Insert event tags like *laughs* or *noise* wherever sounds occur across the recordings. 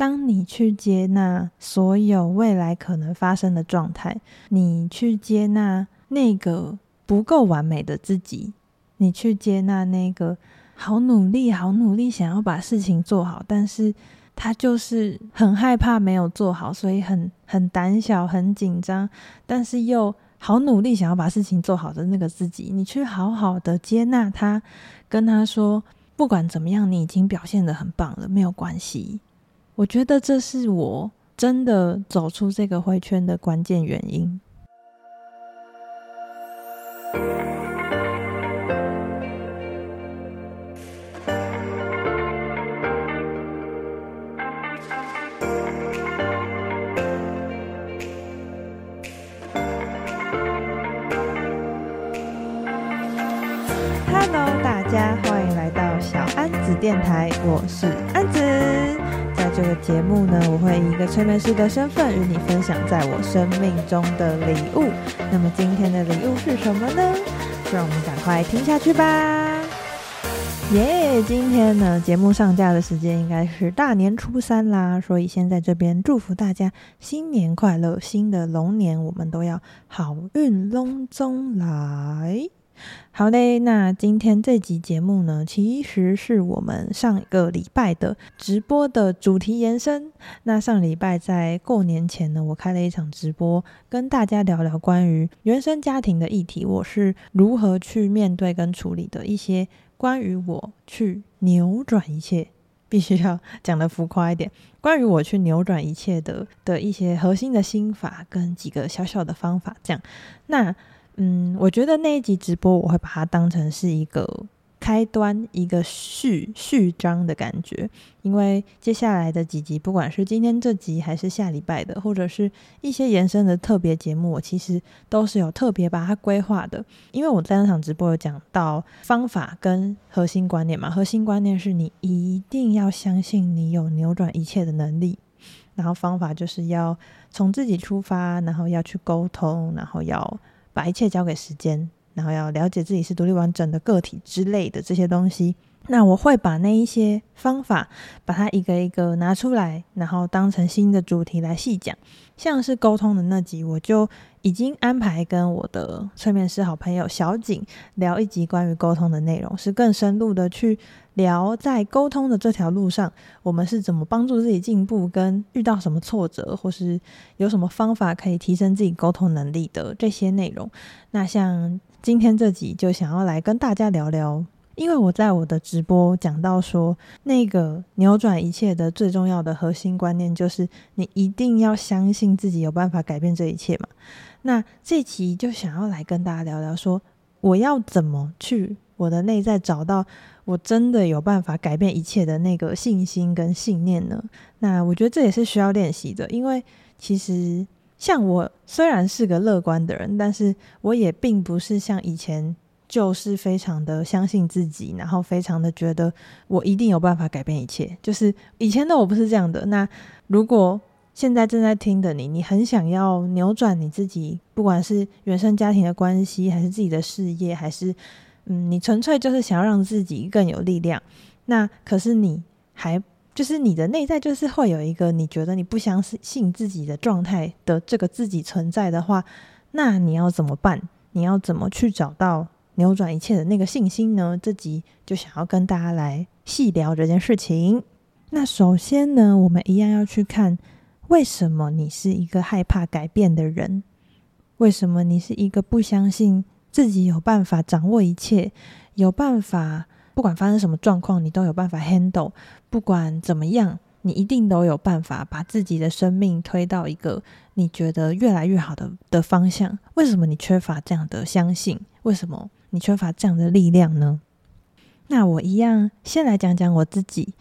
当你去接纳所有未来可能发生的状态，你去接纳那个不够完美的自己，你去接纳那个好努力、好努力想要把事情做好，但是他就是很害怕没有做好，所以很很胆小、很紧张，但是又好努力想要把事情做好的那个自己，你去好好的接纳他，跟他说，不管怎么样，你已经表现得很棒了，没有关系。我觉得这是我真的走出这个回圈的关键原因。Hello，大家欢迎来到小安子电台，我是安子。这个节目呢，我会以一个催眠师的身份与你分享在我生命中的礼物。那么今天的礼物是什么呢？就让我们赶快听下去吧。耶！今天呢，节目上架的时间应该是大年初三啦，所以先在这边祝福大家新年快乐，新的龙年我们都要好运龙中来。好嘞，那今天这集节目呢，其实是我们上一个礼拜的直播的主题延伸。那上礼拜在过年前呢，我开了一场直播，跟大家聊聊关于原生家庭的议题，我是如何去面对跟处理的一些关于我去扭转一切，*laughs* 必须要讲得浮夸一点，关于我去扭转一切的的一些核心的心法跟几个小小的方法，这样那。嗯，我觉得那一集直播我会把它当成是一个开端，一个序序章的感觉，因为接下来的几集，不管是今天这集，还是下礼拜的，或者是一些延伸的特别节目，我其实都是有特别把它规划的。因为我在那场直播有讲到方法跟核心观念嘛，核心观念是你一定要相信你有扭转一切的能力，然后方法就是要从自己出发，然后要去沟通，然后要。把一切交给时间，然后要了解自己是独立完整的个体之类的这些东西。那我会把那一些方法，把它一个一个拿出来，然后当成新的主题来细讲。像是沟通的那集，我就已经安排跟我的催眠师好朋友小景聊一集关于沟通的内容，是更深入的去聊在沟通的这条路上，我们是怎么帮助自己进步，跟遇到什么挫折，或是有什么方法可以提升自己沟通能力的这些内容。那像今天这集就想要来跟大家聊聊。因为我在我的直播讲到说，那个扭转一切的最重要的核心观念就是，你一定要相信自己有办法改变这一切嘛。那这期就想要来跟大家聊聊说，我要怎么去我的内在找到我真的有办法改变一切的那个信心跟信念呢？那我觉得这也是需要练习的，因为其实像我虽然是个乐观的人，但是我也并不是像以前。就是非常的相信自己，然后非常的觉得我一定有办法改变一切。就是以前的我不是这样的。那如果现在正在听的你，你很想要扭转你自己，不管是原生家庭的关系，还是自己的事业，还是嗯，你纯粹就是想要让自己更有力量。那可是你还就是你的内在就是会有一个你觉得你不相信自己的状态的这个自己存在的话，那你要怎么办？你要怎么去找到？扭转一切的那个信心呢？这集就想要跟大家来细聊这件事情。那首先呢，我们一样要去看为什么你是一个害怕改变的人？为什么你是一个不相信自己有办法掌握一切，有办法不管发生什么状况，你都有办法 handle？不管怎么样，你一定都有办法把自己的生命推到一个你觉得越来越好的的方向？为什么你缺乏这样的相信？为什么？你缺乏这样的力量呢？那我一样先来讲讲我自己。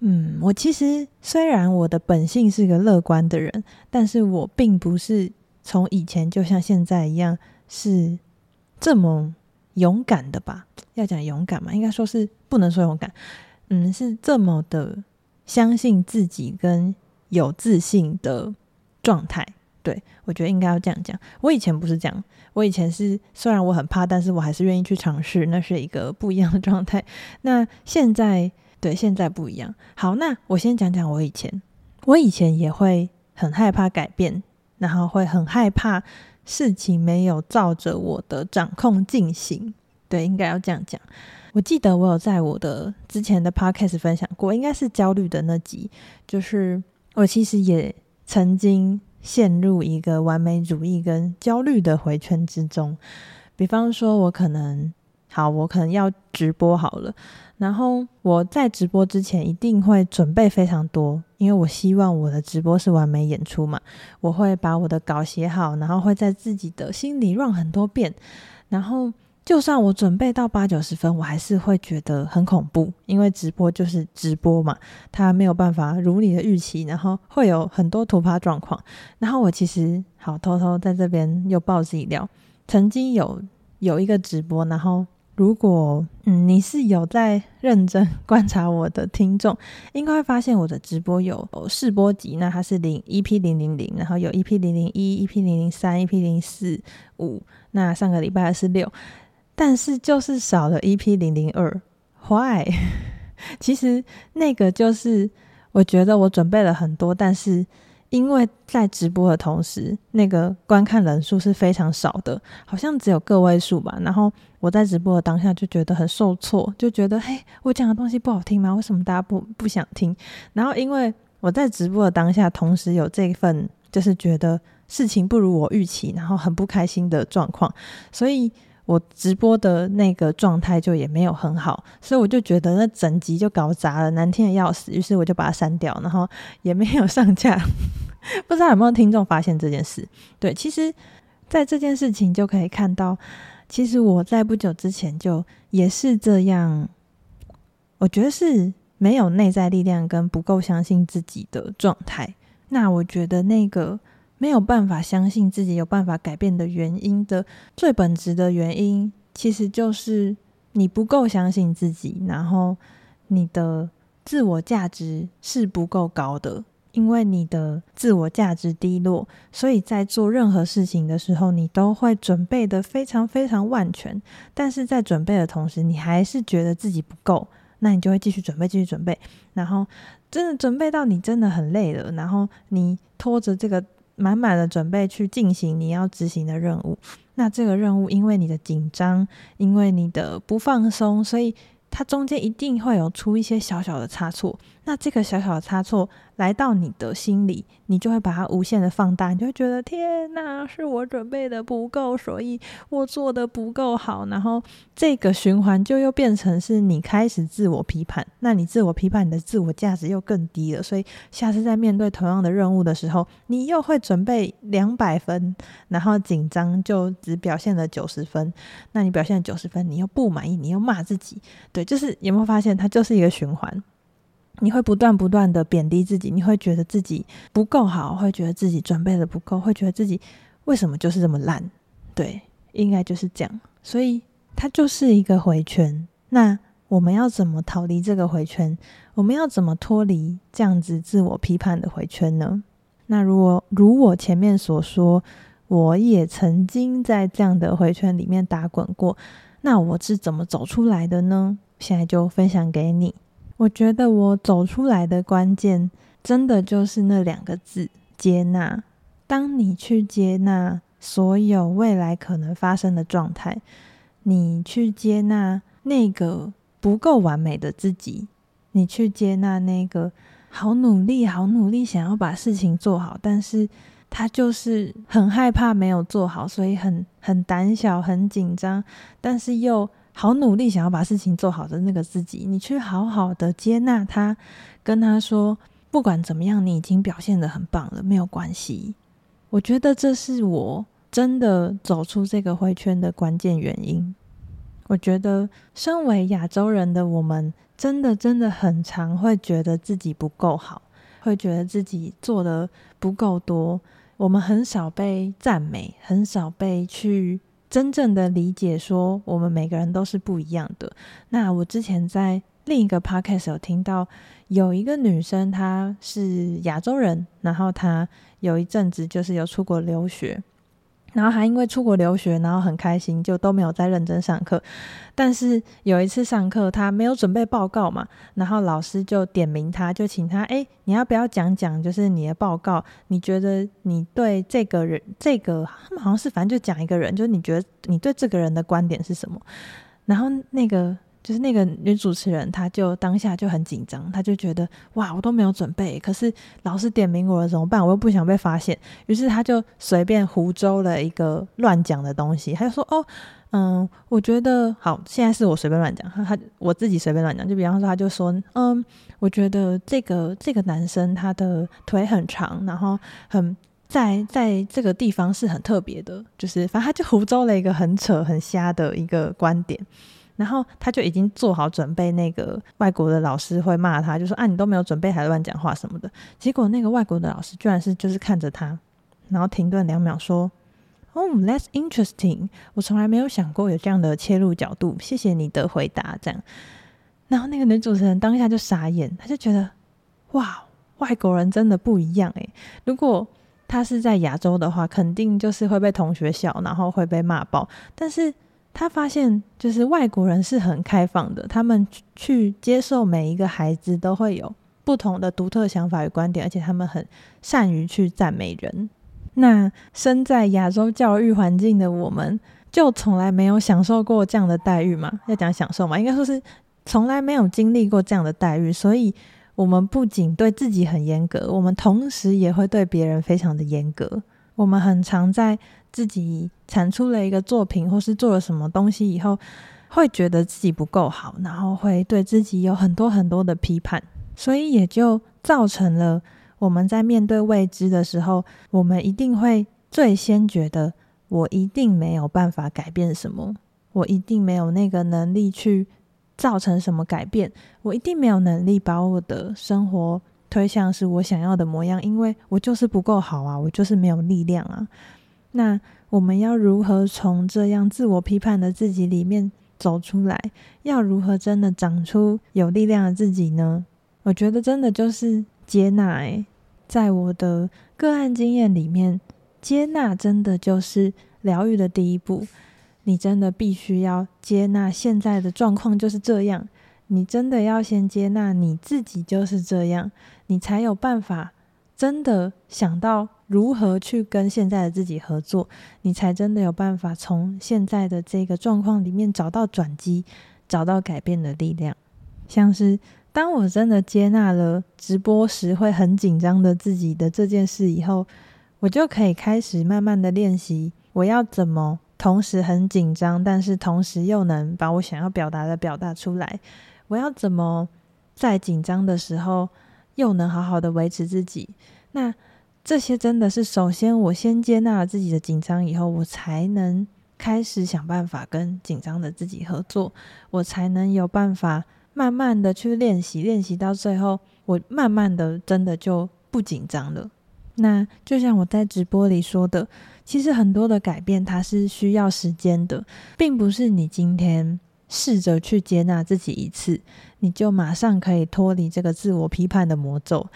嗯，我其实虽然我的本性是个乐观的人，但是我并不是从以前就像现在一样是这么勇敢的吧？要讲勇敢嘛，应该说是不能说勇敢。嗯，是这么的相信自己跟有自信的状态。对，我觉得应该要这样讲。我以前不是这样，我以前是虽然我很怕，但是我还是愿意去尝试，那是一个不一样的状态。*laughs* 那现在，对，现在不一样。好，那我先讲讲我以前。我以前也会很害怕改变，然后会很害怕事情没有照着我的掌控进行。对，应该要这样讲。我记得我有在我的之前的 podcast 分享过，应该是焦虑的那集，就是我其实也曾经陷入一个完美主义跟焦虑的回圈之中。比方说，我可能好，我可能要直播好了，然后我在直播之前一定会准备非常多，因为我希望我的直播是完美演出嘛。我会把我的稿写好，然后会在自己的心里 run 很多遍，然后。就算我准备到八九十分，我还是会觉得很恐怖，因为直播就是直播嘛，它没有办法如你的预期，然后会有很多突发状况。然后我其实好偷偷在这边又爆自己料，曾经有有一个直播，然后如果嗯你是有在认真观察我的听众，*laughs* 应该会发现我的直播有试播集，那它是零 EP 零零零，然后有 EP 零零一、EP 零零三、EP 零四五，那上个礼拜是六。但是就是少了 EP 零零二，Why？*laughs* 其实那个就是我觉得我准备了很多，但是因为在直播的同时，那个观看人数是非常少的，好像只有个位数吧。然后我在直播的当下就觉得很受挫，就觉得嘿，我讲的东西不好听吗？为什么大家不不想听？然后因为我在直播的当下，同时有这份就是觉得事情不如我预期，然后很不开心的状况，所以。我直播的那个状态就也没有很好，所以我就觉得那整集就搞砸了，难听的要死。于是我就把它删掉，然后也没有上架。*laughs* 不知道有没有听众发现这件事？对，其实，在这件事情就可以看到，其实我在不久之前就也是这样，我觉得是没有内在力量跟不够相信自己的状态。那我觉得那个。没有办法相信自己有办法改变的原因的最本质的原因，其实就是你不够相信自己，然后你的自我价值是不够高的，因为你的自我价值低落，所以在做任何事情的时候，你都会准备得非常非常万全，但是在准备的同时，你还是觉得自己不够，那你就会继续准备，继续准备，然后真的准备到你真的很累了，然后你拖着这个。满满的准备去进行你要执行的任务，那这个任务因为你的紧张，因为你的不放松，所以它中间一定会有出一些小小的差错。那这个小小的差错来到你的心里，你就会把它无限的放大，你就会觉得天哪，是我准备的不够，所以我做的不够好。然后这个循环就又变成是你开始自我批判，那你自我批判，你的自我价值又更低了。所以下次在面对同样的任务的时候，你又会准备两百分，然后紧张就只表现了九十分。那你表现了九十分，你又不满意，你又骂自己，对，就是有没有发现它就是一个循环？你会不断不断的贬低自己，你会觉得自己不够好，会觉得自己准备的不够，会觉得自己为什么就是这么烂？对，应该就是这样。所以它就是一个回圈。那我们要怎么逃离这个回圈？我们要怎么脱离这样子自我批判的回圈呢？那如果如我前面所说，我也曾经在这样的回圈里面打滚过，那我是怎么走出来的呢？现在就分享给你。我觉得我走出来的关键，真的就是那两个字：接纳。当你去接纳所有未来可能发生的状态，你去接纳那个不够完美的自己，你去接纳那个好努力、好努力想要把事情做好，但是他就是很害怕没有做好，所以很很胆小、很紧张，但是又。好努力想要把事情做好的那个自己，你去好好的接纳他，跟他说，不管怎么样，你已经表现得很棒了，没有关系。我觉得这是我真的走出这个灰圈的关键原因。我觉得身为亚洲人的我们，真的真的很常会觉得自己不够好，会觉得自己做得不够多，我们很少被赞美，很少被去。真正的理解说，我们每个人都是不一样的。那我之前在另一个 podcast 有听到，有一个女生，她是亚洲人，然后她有一阵子就是有出国留学，然后还因为出国留学，然后很开心，就都没有再认真上课。但是有一次上课，他没有准备报告嘛，然后老师就点名他，就请他，哎，你要不要讲讲，就是你的报告？你觉得你对这个人，这个他们好像是反正就讲一个人，就是你觉得你对这个人的观点是什么？然后那个。就是那个女主持人，她就当下就很紧张，她就觉得哇，我都没有准备，可是老师点名我了怎么办？我又不想被发现，于是她就随便胡诌了一个乱讲的东西，她就说哦，嗯，我觉得好，现在是我随便乱讲，她她我自己随便乱讲，就比方说，她就说嗯，我觉得这个这个男生他的腿很长，然后很在在这个地方是很特别的，就是反正他就胡诌了一个很扯很瞎的一个观点。然后他就已经做好准备，那个外国的老师会骂他，就说啊，你都没有准备还乱讲话什么的。结果那个外国的老师居然是就是看着他，然后停顿两秒说：“Oh, that's interesting。我从来没有想过有这样的切入角度，谢谢你的回答。”这样，然后那个女主持人当下就傻眼，他就觉得哇，外国人真的不一样诶。如果他是在亚洲的话，肯定就是会被同学笑，然后会被骂爆。但是他发现，就是外国人是很开放的，他们去接受每一个孩子都会有不同的独特想法与观点，而且他们很善于去赞美人。那身在亚洲教育环境的我们，就从来没有享受过这样的待遇嘛？要讲享受嘛？应该说是从来没有经历过这样的待遇，所以我们不仅对自己很严格，我们同时也会对别人非常的严格。我们很常在。自己产出了一个作品，或是做了什么东西以后，会觉得自己不够好，然后会对自己有很多很多的批判，所以也就造成了我们在面对未知的时候，我们一定会最先觉得我一定没有办法改变什么，我一定没有那个能力去造成什么改变，我一定没有能力把我的生活推向是我想要的模样，因为我就是不够好啊，我就是没有力量啊。那我们要如何从这样自我批判的自己里面走出来？要如何真的长出有力量的自己呢？我觉得真的就是接纳。哎，在我的个案经验里面，接纳真的就是疗愈的第一步。你真的必须要接纳现在的状况就是这样。你真的要先接纳你自己就是这样，你才有办法真的想到。如何去跟现在的自己合作，你才真的有办法从现在的这个状况里面找到转机，找到改变的力量。像是当我真的接纳了直播时会很紧张的自己的这件事以后，我就可以开始慢慢的练习，我要怎么同时很紧张，但是同时又能把我想要表达的表达出来。我要怎么在紧张的时候又能好好的维持自己？那这些真的是，首先我先接纳了自己的紧张以后，我才能开始想办法跟紧张的自己合作，我才能有办法慢慢的去练习，练习到最后，我慢慢的真的就不紧张了。那就像我在直播里说的，其实很多的改变它是需要时间的，并不是你今天试着去接纳自己一次，你就马上可以脱离这个自我批判的魔咒。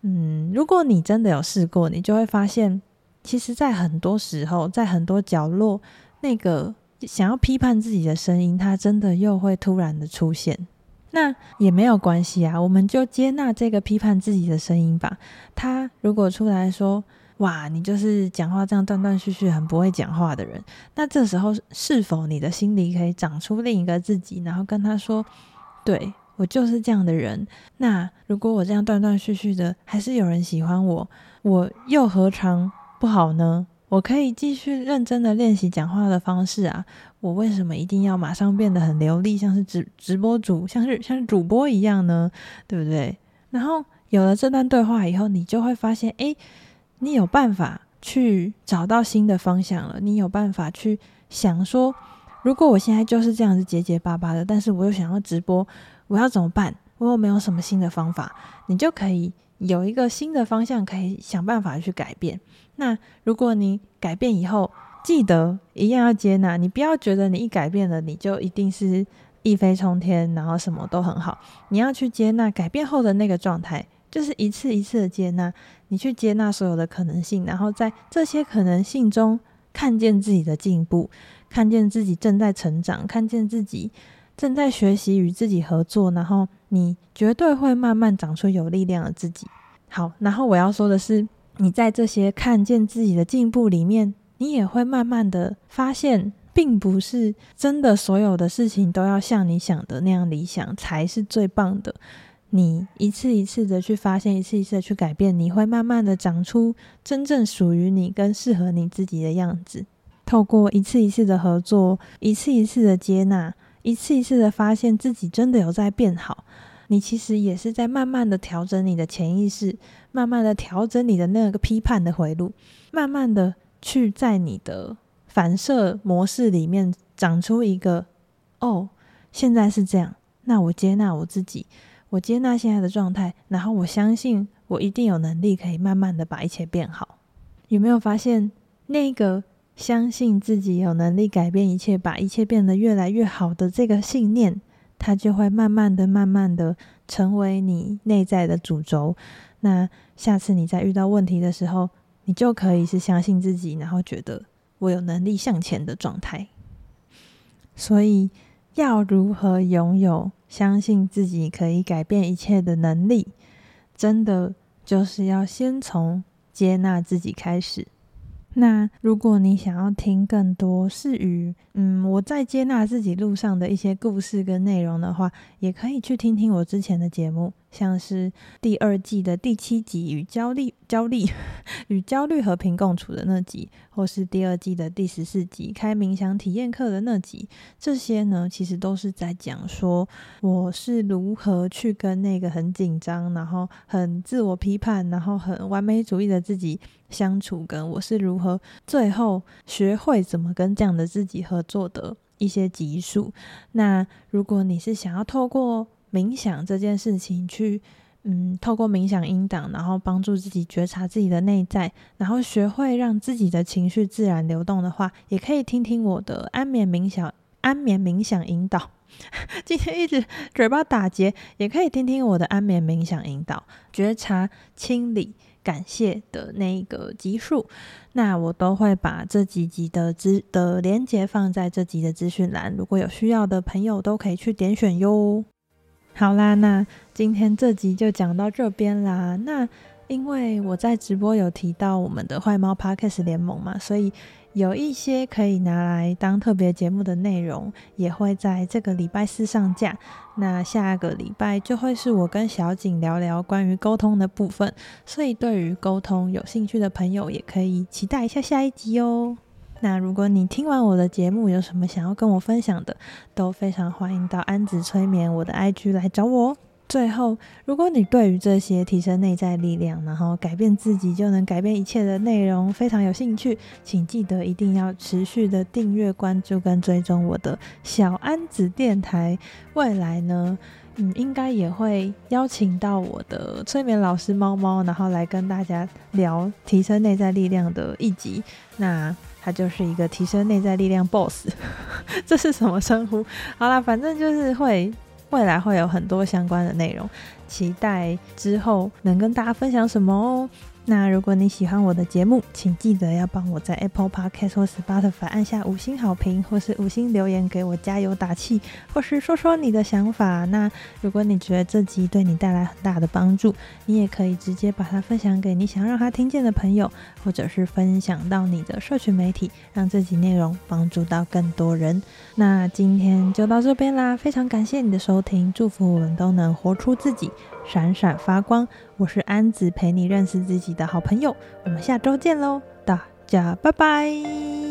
嗯，如果你真的有试过，你就会发现，其实，在很多时候，在很多角落，那个想要批判自己的声音，它真的又会突然的出现。那也没有关系啊，我们就接纳这个批判自己的声音吧。他如果出来说：“哇，你就是讲话这样断断续续，很不会讲话的人。”那这时候，是否你的心里可以长出另一个自己，然后跟他说：“对。”我就是这样的人。那如果我这样断断续续的，还是有人喜欢我，我又何尝不好呢？我可以继续认真的练习讲话的方式啊。我为什么一定要马上变得很流利，像是直直播主，像是像是主播一样呢？对不对？然后有了这段对话以后，你就会发现，诶，你有办法去找到新的方向了。你有办法去想说，如果我现在就是这样子结结巴巴的，但是我又想要直播。我要怎么办？我有没有什么新的方法？你就可以有一个新的方向，可以想办法去改变。那如果你改变以后，记得一样要接纳。你不要觉得你一改变了，你就一定是一飞冲天，然后什么都很好。你要去接纳改变后的那个状态，就是一次一次的接纳。你去接纳所有的可能性，然后在这些可能性中看见自己的进步，看见自己正在成长，看见自己正在学习与自己合作，然后你绝对会慢慢长出有力量的自己。好，然后我要说的是，你在这些看见自己的进步里面，你也会慢慢的发现，并不是真的所有的事情都要像你想的那样理想才是最棒的。你一次一次的去发现，一次一次的去改变，你会慢慢的长出真正属于你跟适合你自己的样子。透过一次一次的合作，一次一次的接纳，一次一次的发现自己真的有在变好。你其实也是在慢慢的调整你的潜意识，慢慢的调整你的那个批判的回路，慢慢的去在你的反射模式里面长出一个哦，现在是这样，那我接纳我自己，我接纳现在的状态，然后我相信我一定有能力可以慢慢的把一切变好。有没有发现那个相信自己有能力改变一切，把一切变得越来越好的这个信念？它就会慢慢的、慢慢的成为你内在的主轴。那下次你在遇到问题的时候，你就可以是相信自己，然后觉得我有能力向前的状态。所以，要如何拥有相信自己可以改变一切的能力？真的就是要先从接纳自己开始。那如果你想要听更多是于嗯我在接纳自己路上的一些故事跟内容的话，也可以去听听我之前的节目，像是第二季的第七集与焦虑焦虑 *laughs* 与焦虑和平共处的那集，或是第二季的第十四集开冥想体验课的那集，这些呢其实都是在讲说我是如何去跟那个很紧张，然后很自我批判，然后很完美主义的自己相处，跟我是如何最后学会怎么跟这样的自己合作的一些集数。那如果你是想要透过冥想这件事情去，嗯，透过冥想引导，然后帮助自己觉察自己的内在，然后学会让自己的情绪自然流动的话，也可以听听我的安眠冥想、安眠冥想引导。*laughs* 今天一直嘴巴打结，也可以听听我的安眠冥想引导、觉察、清理、感谢的那一个集数。那我都会把这几集的资的连接放在这集的资讯栏，如果有需要的朋友都可以去点选哟。好啦，那今天这集就讲到这边啦。那因为我在直播有提到我们的坏猫 Podcast 联盟嘛，所以有一些可以拿来当特别节目的内容，也会在这个礼拜四上架。那下个礼拜就会是我跟小景聊聊关于沟通的部分，所以对于沟通有兴趣的朋友，也可以期待一下下一集哦。那如果你听完我的节目，有什么想要跟我分享的，都非常欢迎到安子催眠我的 IG 来找我。最后，如果你对于这些提升内在力量，然后改变自己就能改变一切的内容非常有兴趣，请记得一定要持续的订阅、关注跟追踪我的小安子电台。未来呢，嗯，应该也会邀请到我的催眠老师猫猫，然后来跟大家聊提升内在力量的一集。那他就是一个提升内在力量 boss，*laughs* 这是什么称呼？好啦，反正就是会未来会有很多相关的内容，期待之后能跟大家分享什么哦。那如果你喜欢我的节目，请记得要帮我在 Apple Podcast 或 Spotify 按下五星好评，或是五星留言给我加油打气，或是说说你的想法。那如果你觉得这集对你带来很大的帮助，你也可以直接把它分享给你想让他听见的朋友，或者是分享到你的社群媒体，让这集内容帮助到更多人。那今天就到这边啦，非常感谢你的收听，祝福我们都能活出自己。闪闪发光，我是安子，陪你认识自己的好朋友。我们下周见喽，大家拜拜。